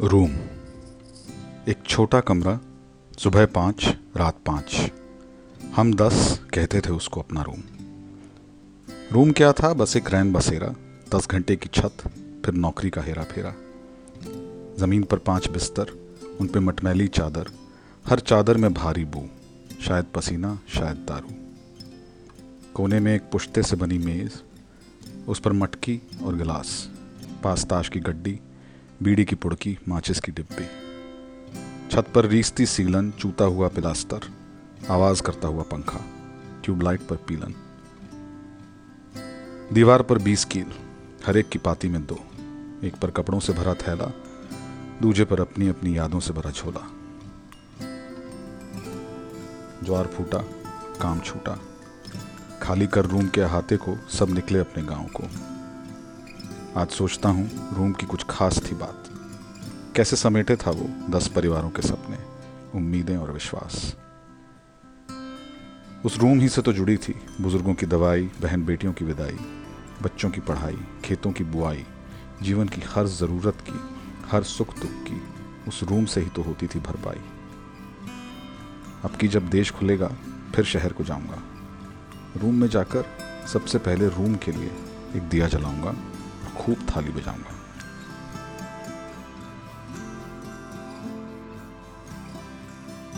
Room. एक छोटा कमरा, सुबह पाँच, रात पाँच। हम दस कहते थे उसको अपना रूम। रूम क्या था? बस एक रैन बसेरा, दस घंटे की छत, फिर नौकरी का हेरा फेरा। ज़मीन पर पाँच बिस्तर, उन पे मटमैली चादर, हर चादर में भारी बू, शायद पसीना, शायद दारू। कोने में एक पुश्ते से बनी मेज़, उस पर मटकी और गिलास पास ताश की गड्डी बीड़ी की पुड़की, माचिस की डिब्बी। छत पर रीसती सीलन, चूता हुआ पिलास्तर, आवाज़ करता हुआ पंखा ट्यूबलाइट पर पीलन। दीवार पर बीस कील, हर एक की पाती में दो। एक पर कपड़ों से भरा थैला, दूजे पर अपनी अपनी यादों से भरा झोला। ज्वार फूटा, काम छूटा। खाली कर रूम के अहाते को सब निकले अपने गाँव को। आज सोचता हूँ रूम की कुछ खास थी बात। कैसे समेटे था वो दस परिवारों के सपने, उम्मीदें और विश्वास? उस रूम ही से तो जुड़ी थी बुज़ुर्गों की दवाई बहन बेटियों की विदाई, बच्चों की पढ़ाई, खेतों की बुआई, जीवन की हर ज़रूरत की, हर सुख दुख की, उस रूम से ही तो होती थी भरपाई। अब की जब देश खुलेगा, फिर शहर को जाऊँगा। रूम में जाकर सबसे पहले रूम के लिए एक दिया जलाऊँगा। खूब थाली बजाऊँगा